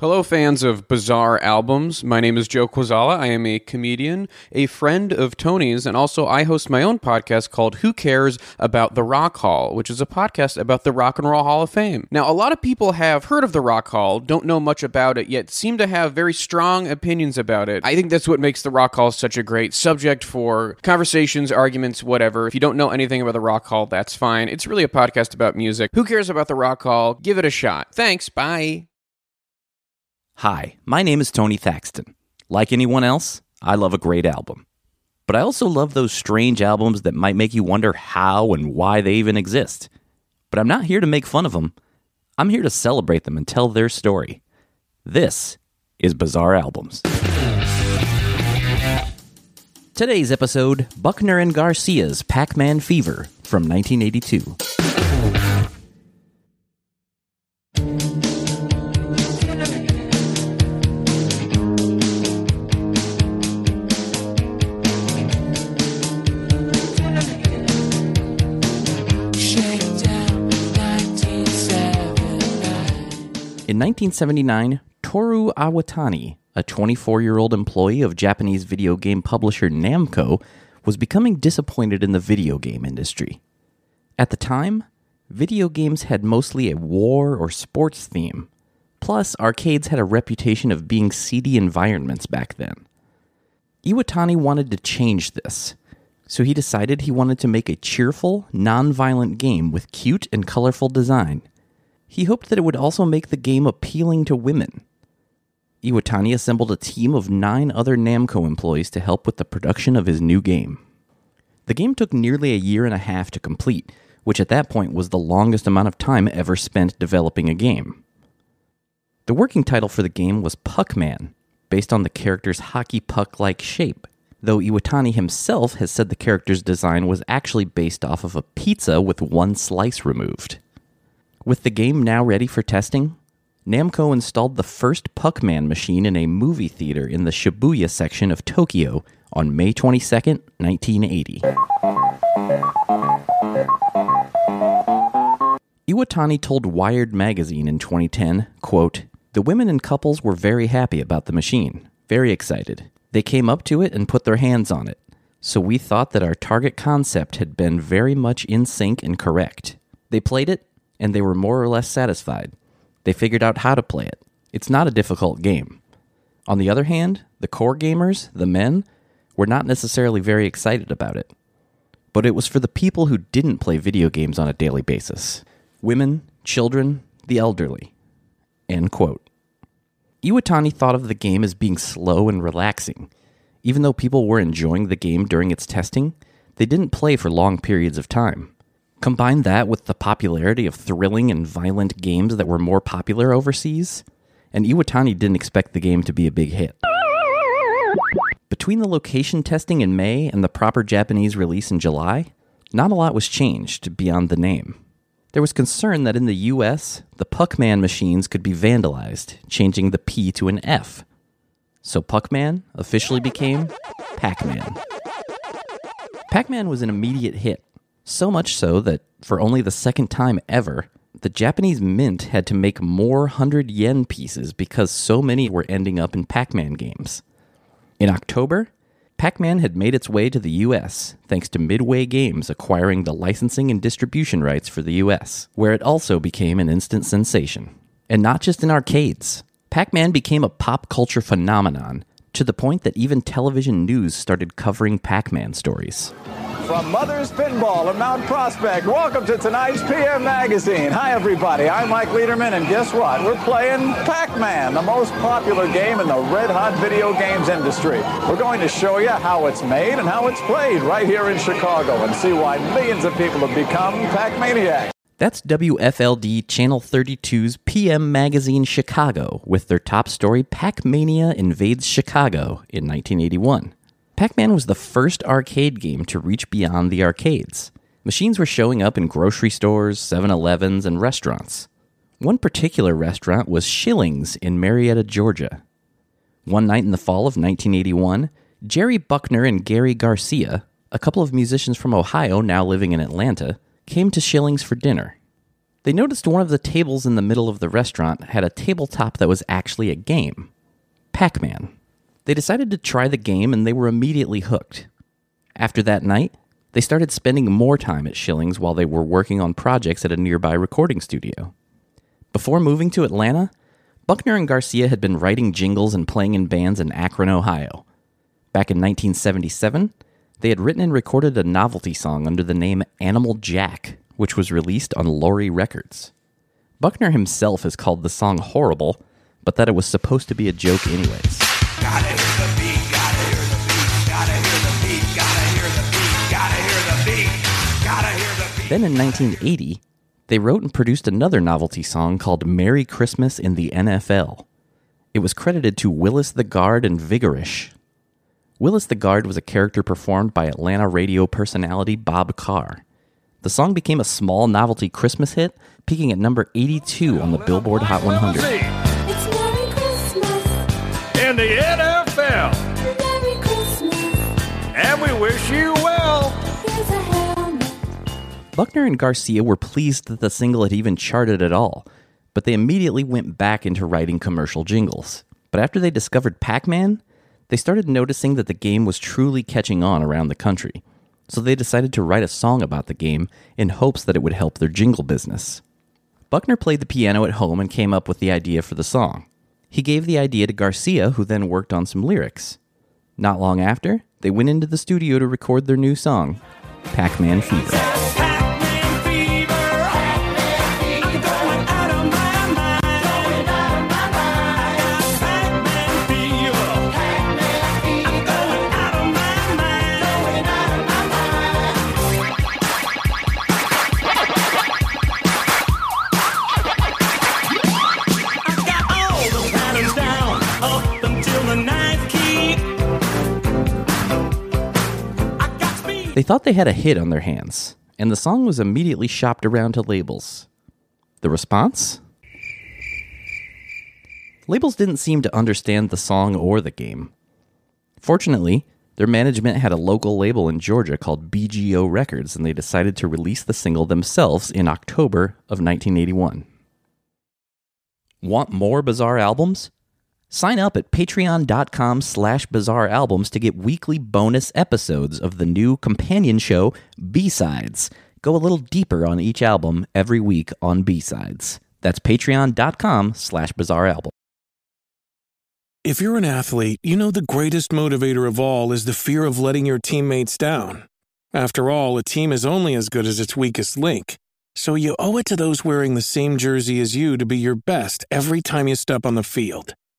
Hello, fans of bizarre albums. My name is Joe Kwaczala. I am a comedian, a friend of Tony's, and also I host my own podcast called Who Cares About the Rock Hall, which is a podcast about the Rock and Roll Hall of Fame. Now, a lot of people have heard of the Rock Hall, don't know much about it, yet seem to have very strong opinions about it. I think that's what makes the Rock Hall such a great subject for conversations, arguments, whatever. If you don't know anything about the Rock Hall, that's fine. It's really a podcast about music. Who cares about the Rock Hall? Give it a shot. Thanks. Bye. Hi, my name is Tony Thaxton. Like anyone else, I love a great album. But I also love those strange albums that might make you wonder how and why they even exist. But I'm not here to make fun of them. I'm here to celebrate them and tell their story. This is Bizarre Albums. Today's episode Buckner and Garcia's Pac Man Fever from 1982. In 1979, Toru Iwatani, a 24 year old employee of Japanese video game publisher Namco, was becoming disappointed in the video game industry. At the time, video games had mostly a war or sports theme. Plus, arcades had a reputation of being seedy environments back then. Iwatani wanted to change this, so he decided he wanted to make a cheerful, non violent game with cute and colorful design. He hoped that it would also make the game appealing to women. Iwatani assembled a team of nine other Namco employees to help with the production of his new game. The game took nearly a year and a half to complete, which at that point was the longest amount of time ever spent developing a game. The working title for the game was Puckman, based on the character's hockey puck like shape, though Iwatani himself has said the character's design was actually based off of a pizza with one slice removed. With the game now ready for testing, Namco installed the first Puckman machine in a movie theater in the Shibuya section of Tokyo on May 22, 1980. Iwatani told Wired magazine in 2010, quote, "The women and couples were very happy about the machine, very excited. They came up to it and put their hands on it. So we thought that our target concept had been very much in sync and correct. They played it and they were more or less satisfied. They figured out how to play it. It's not a difficult game. On the other hand, the core gamers, the men, were not necessarily very excited about it. But it was for the people who didn't play video games on a daily basis women, children, the elderly. End quote. Iwatani thought of the game as being slow and relaxing. Even though people were enjoying the game during its testing, they didn't play for long periods of time. Combine that with the popularity of thrilling and violent games that were more popular overseas, and Iwatani didn't expect the game to be a big hit. Between the location testing in May and the proper Japanese release in July, not a lot was changed beyond the name. There was concern that in the US, the Puckman machines could be vandalized, changing the P to an F. So Puckman officially became Pac Man. Pac Man was an immediate hit, so much so that for only the second time ever, the Japanese mint had to make more 100 yen pieces because so many were ending up in Pac Man games. In October, Pac Man had made its way to the US thanks to Midway Games acquiring the licensing and distribution rights for the US, where it also became an instant sensation. And not just in arcades, Pac Man became a pop culture phenomenon to the point that even television news started covering Pac Man stories. From Mother's Pinball in Mount Prospect, welcome to tonight's PM Magazine. Hi, everybody. I'm Mike Lederman, and guess what? We're playing Pac Man, the most popular game in the red hot video games industry. We're going to show you how it's made and how it's played right here in Chicago and see why millions of people have become Pac Maniacs. That's WFLD Channel 32's PM Magazine Chicago with their top story Pac Mania Invades Chicago in 1981. Pac Man was the first arcade game to reach beyond the arcades. Machines were showing up in grocery stores, 7 Elevens, and restaurants. One particular restaurant was Shillings in Marietta, Georgia. One night in the fall of 1981, Jerry Buckner and Gary Garcia, a couple of musicians from Ohio now living in Atlanta, came to Shillings for dinner. They noticed one of the tables in the middle of the restaurant had a tabletop that was actually a game Pac Man. They decided to try the game and they were immediately hooked. After that night, they started spending more time at Shillings while they were working on projects at a nearby recording studio. Before moving to Atlanta, Buckner and Garcia had been writing jingles and playing in bands in Akron, Ohio. Back in 1977, they had written and recorded a novelty song under the name Animal Jack, which was released on Laurie Records. Buckner himself has called the song horrible, but that it was supposed to be a joke anyways. Then in 1980, they wrote and produced another novelty song called Merry Christmas in the NFL. It was credited to Willis the Guard and Vigorish. Willis the Guard was a character performed by Atlanta radio personality Bob Carr. The song became a small novelty Christmas hit, peaking at number 82 on the Billboard Hot 100. It's Merry Christmas, in the NFL. Merry Christmas. And we wish you well. Here's a helmet. Buckner and Garcia were pleased that the single had even charted at all, but they immediately went back into writing commercial jingles. But after they discovered Pac Man, they started noticing that the game was truly catching on around the country. So they decided to write a song about the game in hopes that it would help their jingle business. Buckner played the piano at home and came up with the idea for the song. He gave the idea to Garcia, who then worked on some lyrics. Not long after, they went into the studio to record their new song, Pac Man Fever. They thought they had a hit on their hands, and the song was immediately shopped around to labels. The response? Labels didn't seem to understand the song or the game. Fortunately, their management had a local label in Georgia called BGO Records, and they decided to release the single themselves in October of 1981. Want more bizarre albums? Sign up at patreon.com slash bizarre albums to get weekly bonus episodes of the new companion show, B-Sides. Go a little deeper on each album every week on B-Sides. That's patreon.com slash bizarre album. If you're an athlete, you know the greatest motivator of all is the fear of letting your teammates down. After all, a team is only as good as its weakest link. So you owe it to those wearing the same jersey as you to be your best every time you step on the field.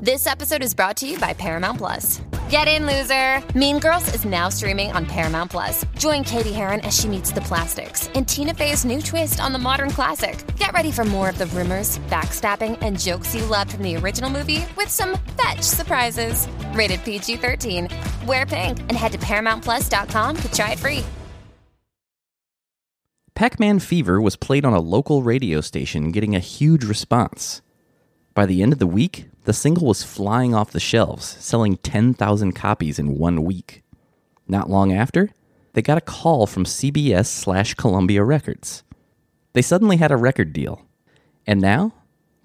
This episode is brought to you by Paramount Plus. Get in, loser! Mean Girls is now streaming on Paramount Plus. Join Cady Heron as she meets the plastics in Tina Fey's new twist on the modern classic. Get ready for more of the rumors, backstabbing, and jokes you loved from the original movie with some fetch surprises. Rated PG 13. Wear pink and head to ParamountPlus.com to try it free. Pac Man Fever was played on a local radio station, getting a huge response. By the end of the week, the single was flying off the shelves, selling 10,000 copies in one week. Not long after, they got a call from CBS slash Columbia Records. They suddenly had a record deal. And now,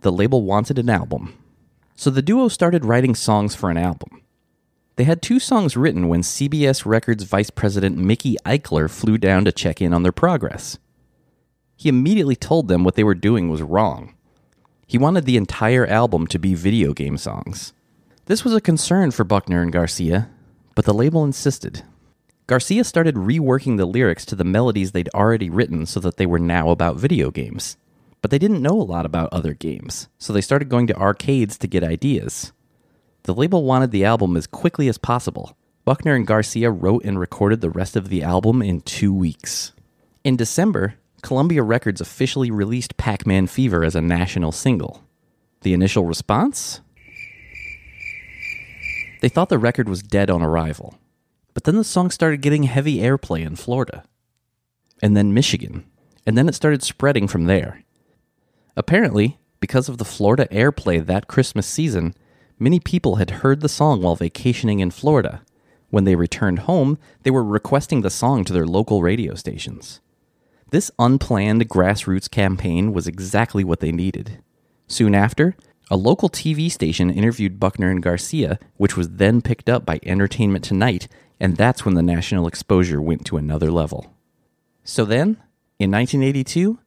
the label wanted an album. So the duo started writing songs for an album. They had two songs written when CBS Records Vice President Mickey Eichler flew down to check in on their progress. He immediately told them what they were doing was wrong. He wanted the entire album to be video game songs. This was a concern for Buckner and Garcia, but the label insisted. Garcia started reworking the lyrics to the melodies they'd already written so that they were now about video games. But they didn't know a lot about other games, so they started going to arcades to get ideas. The label wanted the album as quickly as possible. Buckner and Garcia wrote and recorded the rest of the album in two weeks. In December, Columbia Records officially released Pac Man Fever as a national single. The initial response? They thought the record was dead on arrival. But then the song started getting heavy airplay in Florida. And then Michigan. And then it started spreading from there. Apparently, because of the Florida airplay that Christmas season, many people had heard the song while vacationing in Florida. When they returned home, they were requesting the song to their local radio stations. This unplanned grassroots campaign was exactly what they needed. Soon after, a local TV station interviewed Buckner and Garcia, which was then picked up by Entertainment Tonight, and that's when the national exposure went to another level. So then, in 1982,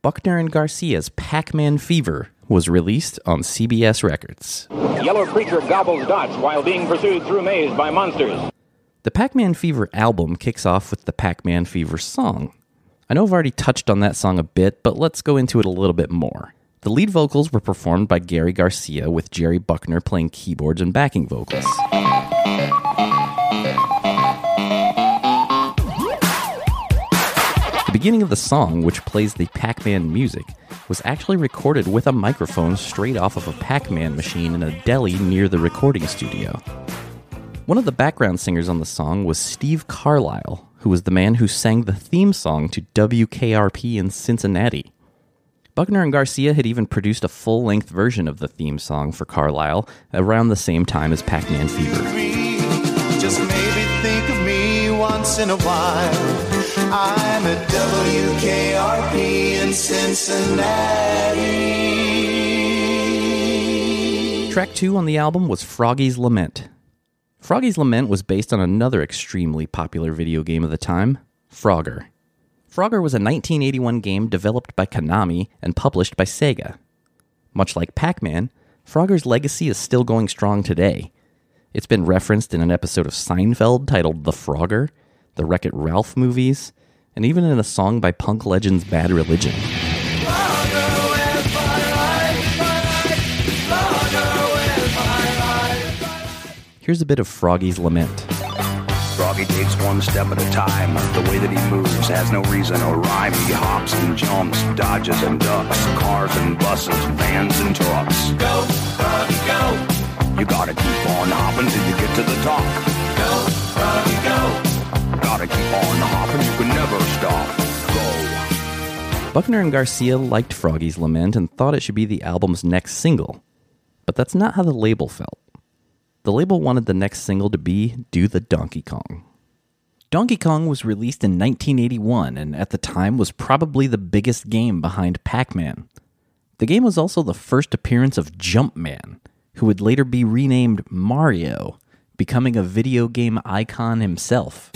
Buckner and Garcia's Pac Man Fever was released on CBS Records. Yellow creature gobbles dots while being pursued through maze by monsters. The Pac Man Fever album kicks off with the Pac Man Fever song. I know I've already touched on that song a bit, but let's go into it a little bit more. The lead vocals were performed by Gary Garcia, with Jerry Buckner playing keyboards and backing vocals. The beginning of the song, which plays the Pac Man music, was actually recorded with a microphone straight off of a Pac Man machine in a deli near the recording studio. One of the background singers on the song was Steve Carlisle, who was the man who sang the theme song to WKRP in Cincinnati. Buckner and Garcia had even produced a full length version of the theme song for Carlisle around the same time as Pac Man Fever. Just maybe think of me once in a while. I'm at WKRP in Cincinnati. Track two on the album was Froggy's Lament. Froggy's Lament was based on another extremely popular video game of the time, Frogger. Frogger was a 1981 game developed by Konami and published by Sega. Much like Pac Man, Frogger's legacy is still going strong today. It's been referenced in an episode of Seinfeld titled The Frogger, the Wreck It Ralph movies, and even in a song by punk legends Bad Religion. Here's a bit of Froggy's Lament. Froggy takes one step at a time. The way that he moves has no reason or rhyme. He hops and jumps, dodges and ducks. Cars and buses, vans and trucks. Go, Froggy, go. You gotta keep on hopping till you get to the top. Go, Froggy, go. Gotta keep on hopping, you can never stop. Go. Buckner and Garcia liked Froggy's Lament and thought it should be the album's next single. But that's not how the label felt. The label wanted the next single to be Do the Donkey Kong. Donkey Kong was released in 1981 and at the time was probably the biggest game behind Pac Man. The game was also the first appearance of Jumpman, who would later be renamed Mario, becoming a video game icon himself.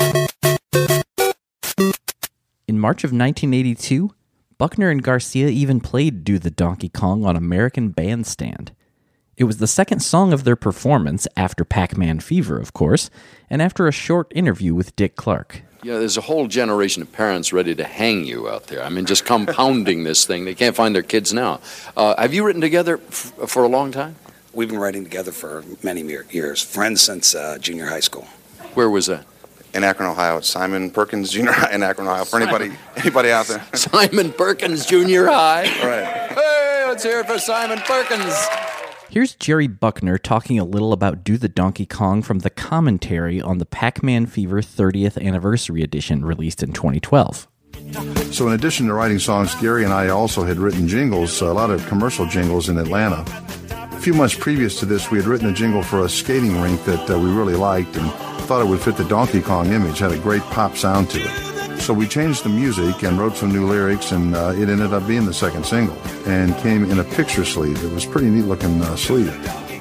In March of 1982, Buckner and Garcia even played Do the Donkey Kong on American Bandstand. It was the second song of their performance after Pac Man Fever, of course, and after a short interview with Dick Clark. Yeah, there's a whole generation of parents ready to hang you out there. I mean, just compounding this thing. They can't find their kids now. Uh, have you written together f- for a long time? We've been writing together for many years, friends since uh, junior high school. Where was that? In Akron, Ohio. Simon Perkins Junior High in Akron, Ohio. For anybody, anybody out there. Simon Perkins Junior High. Right. Hey, let's hear it for Simon Perkins. Here's Jerry Buckner talking a little about Do the Donkey Kong from the commentary on the Pac Man Fever 30th Anniversary Edition released in 2012. So, in addition to writing songs, Gary and I also had written jingles, a lot of commercial jingles in Atlanta. A few months previous to this, we had written a jingle for a skating rink that uh, we really liked and thought it would fit the Donkey Kong image, had a great pop sound to it. So we changed the music and wrote some new lyrics, and uh, it ended up being the second single and came in a picture sleeve. It was pretty neat looking uh, sleeve.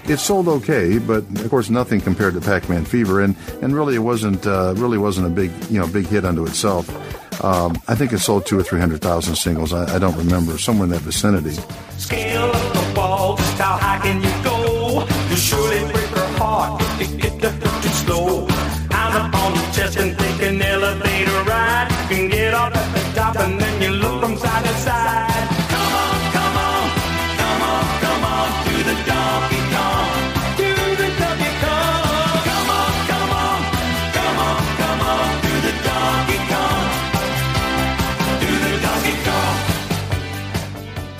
It sold okay, but of course nothing compared to Pac-Man Fever, and, and really it wasn't uh, really wasn't a big you know big hit unto itself. Um, I think it sold two or three hundred thousand singles. I, I don't remember somewhere in that vicinity. Scale up the just how high can you go? You surely break her heart slow. On your chest and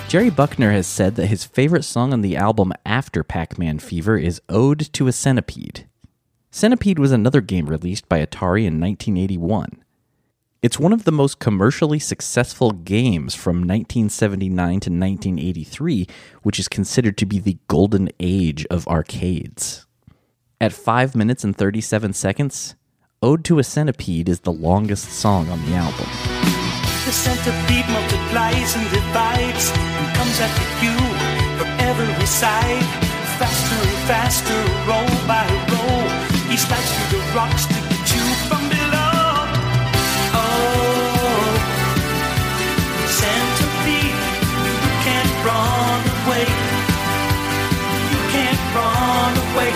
Jerry Buckner has said that his favorite song on the album after Pac Man Fever is Ode to a Centipede. Centipede was another game released by Atari in 1981. It's one of the most commercially successful games from 1979 to 1983, which is considered to be the golden age of arcades. At 5 minutes and 37 seconds, Ode to a Centipede is the longest song on the album. The centipede multiplies and divides and comes after you from every side. Faster and faster, roll by roll. He slides through the rocks to get you from below. Oh, centipede, you can't run away. You can't run away.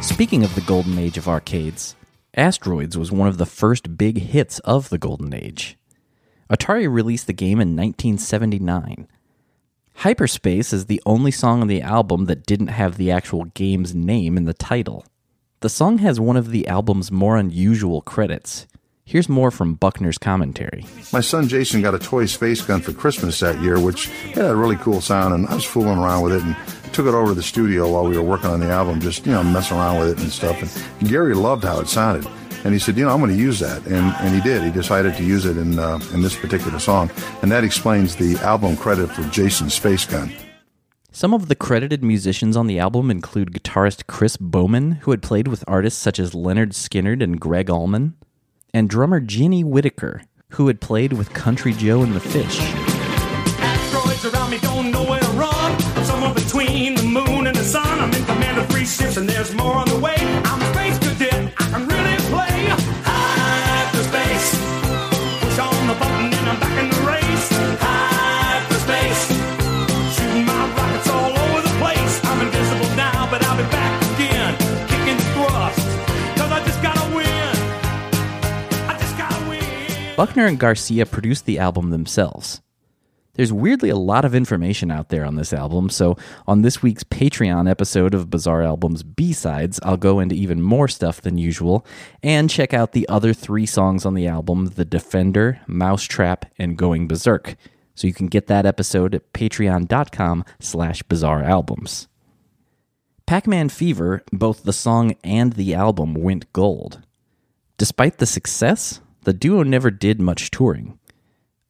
Speaking of the golden age of arcades, Asteroids was one of the first big hits of the golden age. Atari released the game in 1979. Hyperspace is the only song on the album that didn't have the actual game's name in the title. The song has one of the album's more unusual credits. Here's more from Buckner's commentary. My son Jason got a toy space gun for Christmas that year, which had a really cool sound, and I was fooling around with it and took it over to the studio while we were working on the album, just you know messing around with it and stuff. And Gary loved how it sounded, and he said, you know, I'm going to use that, and and he did. He decided to use it in uh, in this particular song, and that explains the album credit for Jason's space gun. Some of the credited musicians on the album include guitarist Chris Bowman, who had played with artists such as Lynyrd Skynyrd and Gregg Allman, and drummer Ginny Whitaker, who had played with Country Joe and the Fish. Asteroids around me don't know where to run. I'm somewhere between the moon and the sun. I'm in command of three ships and there's more on the way. I'm Buckner and Garcia produced the album themselves. There's weirdly a lot of information out there on this album, so on this week's Patreon episode of Bizarre Albums B Sides, I'll go into even more stuff than usual and check out the other three songs on the album The Defender, Mousetrap, and Going Berserk. So you can get that episode at patreon.com slash bizarre albums. Pac Man Fever, both the song and the album went gold. Despite the success, the duo never did much touring.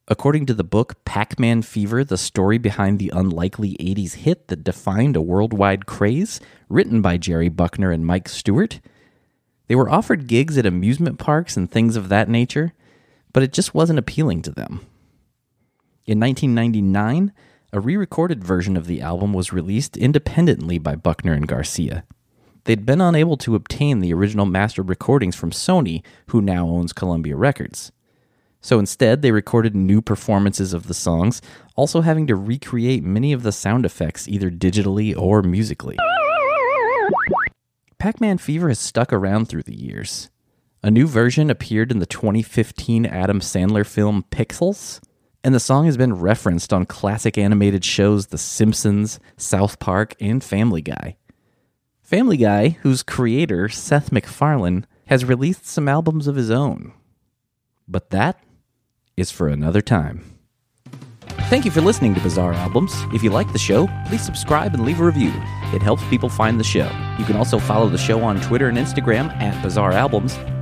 According to the book Pac Man Fever The Story Behind the Unlikely 80s Hit That Defined a Worldwide Craze, written by Jerry Buckner and Mike Stewart, they were offered gigs at amusement parks and things of that nature, but it just wasn't appealing to them. In 1999, a re recorded version of the album was released independently by Buckner and Garcia. They'd been unable to obtain the original mastered recordings from Sony, who now owns Columbia Records. So instead, they recorded new performances of the songs, also having to recreate many of the sound effects either digitally or musically. Pac Man Fever has stuck around through the years. A new version appeared in the 2015 Adam Sandler film Pixels, and the song has been referenced on classic animated shows The Simpsons, South Park, and Family Guy. Family Guy, whose creator, Seth MacFarlane, has released some albums of his own. But that is for another time. Thank you for listening to Bizarre Albums. If you like the show, please subscribe and leave a review. It helps people find the show. You can also follow the show on Twitter and Instagram at Bizarre Albums,